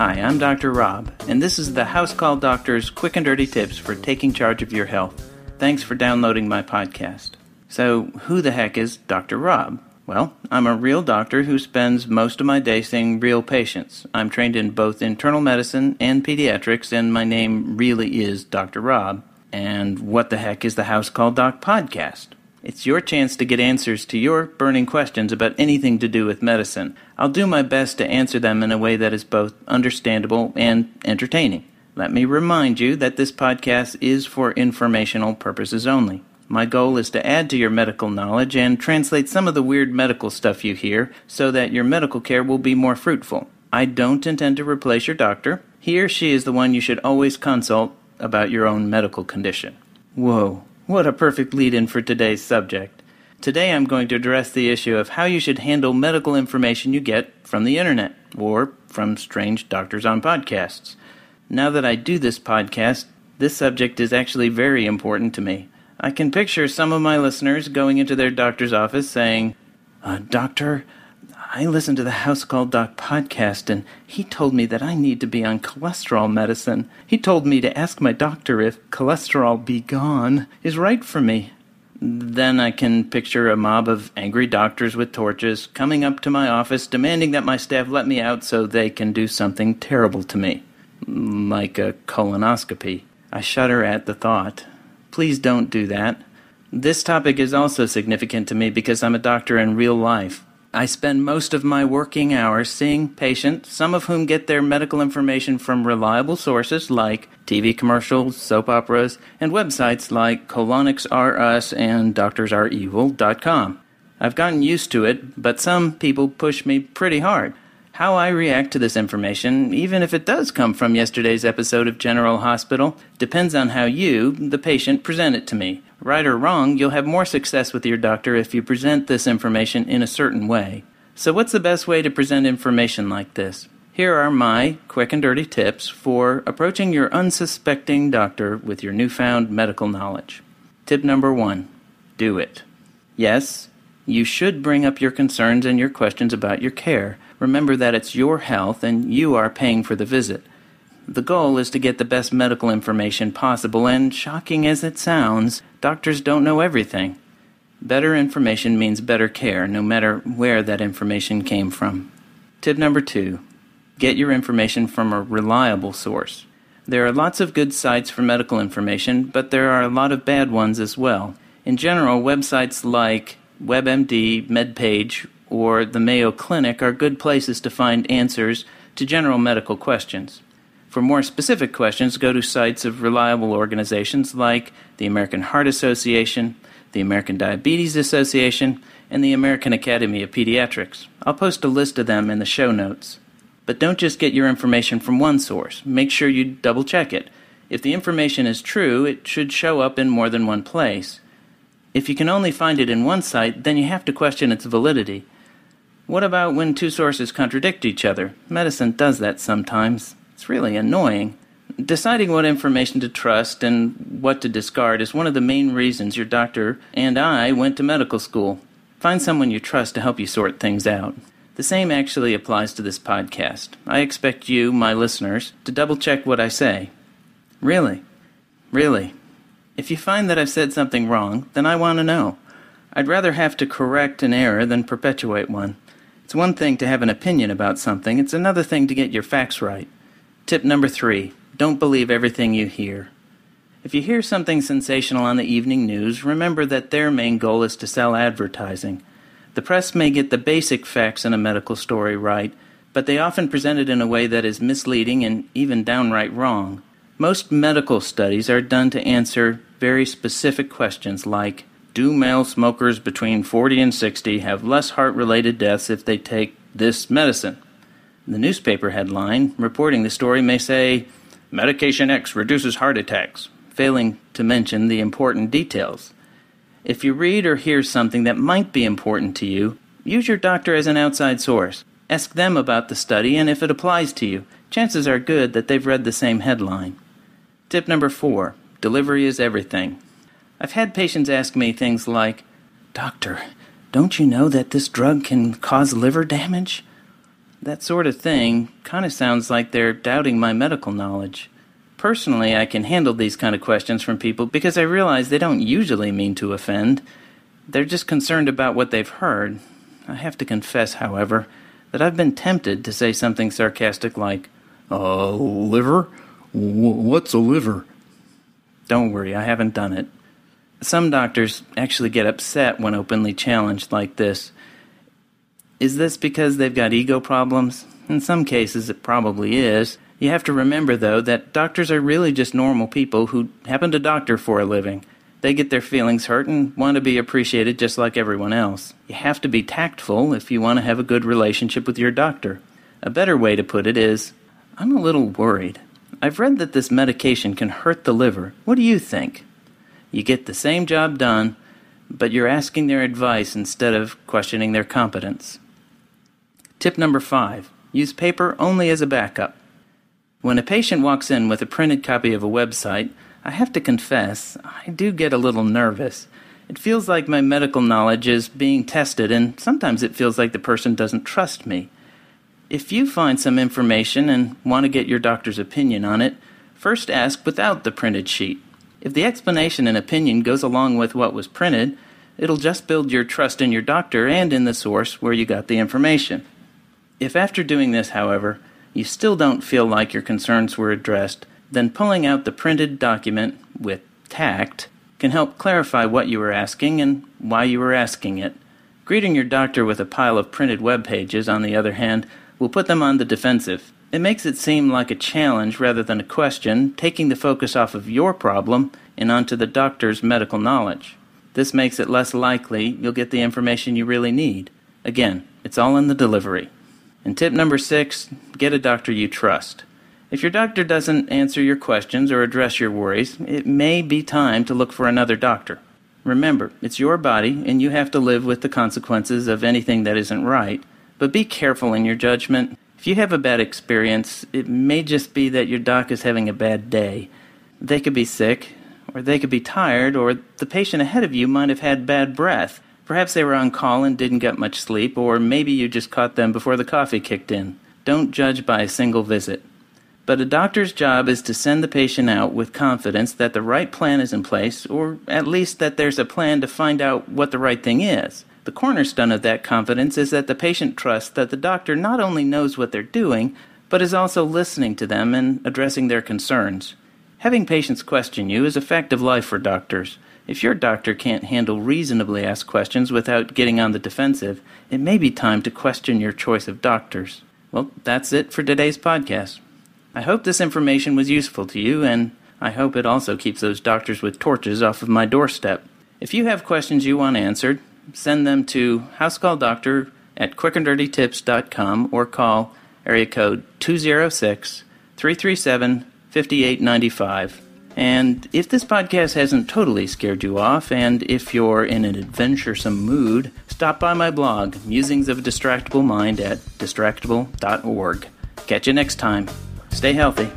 Hi, I'm Dr. Rob, and this is the House Call Doctor's quick and dirty tips for taking charge of your health. Thanks for downloading my podcast. So, who the heck is Dr. Rob? Well, I'm a real doctor who spends most of my day seeing real patients. I'm trained in both internal medicine and pediatrics, and my name really is Dr. Rob. And what the heck is the House Call Doc podcast? It's your chance to get answers to your burning questions about anything to do with medicine. I'll do my best to answer them in a way that is both understandable and entertaining. Let me remind you that this podcast is for informational purposes only. My goal is to add to your medical knowledge and translate some of the weird medical stuff you hear so that your medical care will be more fruitful. I don't intend to replace your doctor. He or she is the one you should always consult about your own medical condition. Whoa, what a perfect lead in for today's subject. Today I'm going to address the issue of how you should handle medical information you get from the internet or from strange doctors on podcasts. Now that I do this podcast, this subject is actually very important to me. I can picture some of my listeners going into their doctor's office saying, uh, Doctor, I listened to the House Call Doc podcast, and he told me that I need to be on cholesterol medicine. He told me to ask my doctor if cholesterol be gone is right for me. Then I can picture a mob of angry doctors with torches coming up to my office demanding that my staff let me out so they can do something terrible to me, like a colonoscopy. I shudder at the thought. Please don't do that. This topic is also significant to me because I'm a doctor in real life. I spend most of my working hours seeing patients, some of whom get their medical information from reliable sources like TV commercials, soap operas, and websites like Colonics R Us and DoctorsAreEvil.com. I've gotten used to it, but some people push me pretty hard. How I react to this information, even if it does come from yesterday's episode of General Hospital, depends on how you, the patient, present it to me. Right or wrong, you'll have more success with your doctor if you present this information in a certain way. So, what's the best way to present information like this? Here are my quick and dirty tips for approaching your unsuspecting doctor with your newfound medical knowledge. Tip number one do it. Yes, you should bring up your concerns and your questions about your care. Remember that it's your health and you are paying for the visit. The goal is to get the best medical information possible, and shocking as it sounds, doctors don't know everything. Better information means better care, no matter where that information came from. Tip number two get your information from a reliable source. There are lots of good sites for medical information, but there are a lot of bad ones as well. In general, websites like WebMD, MedPage, or the Mayo Clinic are good places to find answers to general medical questions. For more specific questions, go to sites of reliable organizations like the American Heart Association, the American Diabetes Association, and the American Academy of Pediatrics. I'll post a list of them in the show notes. But don't just get your information from one source. Make sure you double check it. If the information is true, it should show up in more than one place. If you can only find it in one site, then you have to question its validity. What about when two sources contradict each other? Medicine does that sometimes. It's really annoying. Deciding what information to trust and what to discard is one of the main reasons your doctor and I went to medical school. Find someone you trust to help you sort things out. The same actually applies to this podcast. I expect you, my listeners, to double check what I say. Really? Really? If you find that I've said something wrong, then I want to know. I'd rather have to correct an error than perpetuate one. It's one thing to have an opinion about something, it's another thing to get your facts right. Tip number three don't believe everything you hear. If you hear something sensational on the evening news, remember that their main goal is to sell advertising. The press may get the basic facts in a medical story right, but they often present it in a way that is misleading and even downright wrong. Most medical studies are done to answer very specific questions like Do male smokers between 40 and 60 have less heart related deaths if they take this medicine? The newspaper headline reporting the story may say, Medication X reduces heart attacks, failing to mention the important details. If you read or hear something that might be important to you, use your doctor as an outside source. Ask them about the study and if it applies to you. Chances are good that they've read the same headline. Tip number four delivery is everything. I've had patients ask me things like, Doctor, don't you know that this drug can cause liver damage? That sort of thing kind of sounds like they're doubting my medical knowledge. Personally, I can handle these kind of questions from people because I realize they don't usually mean to offend. They're just concerned about what they've heard. I have to confess, however, that I've been tempted to say something sarcastic like, Uh, liver? W- what's a liver? Don't worry, I haven't done it. Some doctors actually get upset when openly challenged like this. Is this because they've got ego problems? In some cases, it probably is. You have to remember, though, that doctors are really just normal people who happen to doctor for a living. They get their feelings hurt and want to be appreciated just like everyone else. You have to be tactful if you want to have a good relationship with your doctor. A better way to put it is I'm a little worried. I've read that this medication can hurt the liver. What do you think? You get the same job done, but you're asking their advice instead of questioning their competence. Tip number five use paper only as a backup. When a patient walks in with a printed copy of a website, I have to confess, I do get a little nervous. It feels like my medical knowledge is being tested, and sometimes it feels like the person doesn't trust me. If you find some information and want to get your doctor's opinion on it, first ask without the printed sheet. If the explanation and opinion goes along with what was printed, it'll just build your trust in your doctor and in the source where you got the information. If after doing this, however, you still don't feel like your concerns were addressed, then pulling out the printed document with tact can help clarify what you were asking and why you were asking it. Greeting your doctor with a pile of printed web pages, on the other hand, will put them on the defensive. It makes it seem like a challenge rather than a question, taking the focus off of your problem and onto the doctor's medical knowledge. This makes it less likely you'll get the information you really need. Again, it's all in the delivery. And tip number six get a doctor you trust. If your doctor doesn't answer your questions or address your worries, it may be time to look for another doctor. Remember, it's your body, and you have to live with the consequences of anything that isn't right. But be careful in your judgment. If you have a bad experience, it may just be that your doc is having a bad day. They could be sick, or they could be tired, or the patient ahead of you might have had bad breath. Perhaps they were on call and didn't get much sleep, or maybe you just caught them before the coffee kicked in. Don't judge by a single visit. But a doctor's job is to send the patient out with confidence that the right plan is in place, or at least that there's a plan to find out what the right thing is. The cornerstone of that confidence is that the patient trusts that the doctor not only knows what they're doing, but is also listening to them and addressing their concerns. Having patients question you is a fact of life for doctors. If your doctor can't handle reasonably asked questions without getting on the defensive, it may be time to question your choice of doctors. Well, that's it for today's podcast. I hope this information was useful to you, and I hope it also keeps those doctors with torches off of my doorstep. If you have questions you want answered, send them to housecalldoctor at quickanddirtytips.com or call area code 206 337 5895. And if this podcast hasn't totally scared you off, and if you're in an adventuresome mood, stop by my blog, Musings of a Distractible Mind, at distractible.org. Catch you next time. Stay healthy.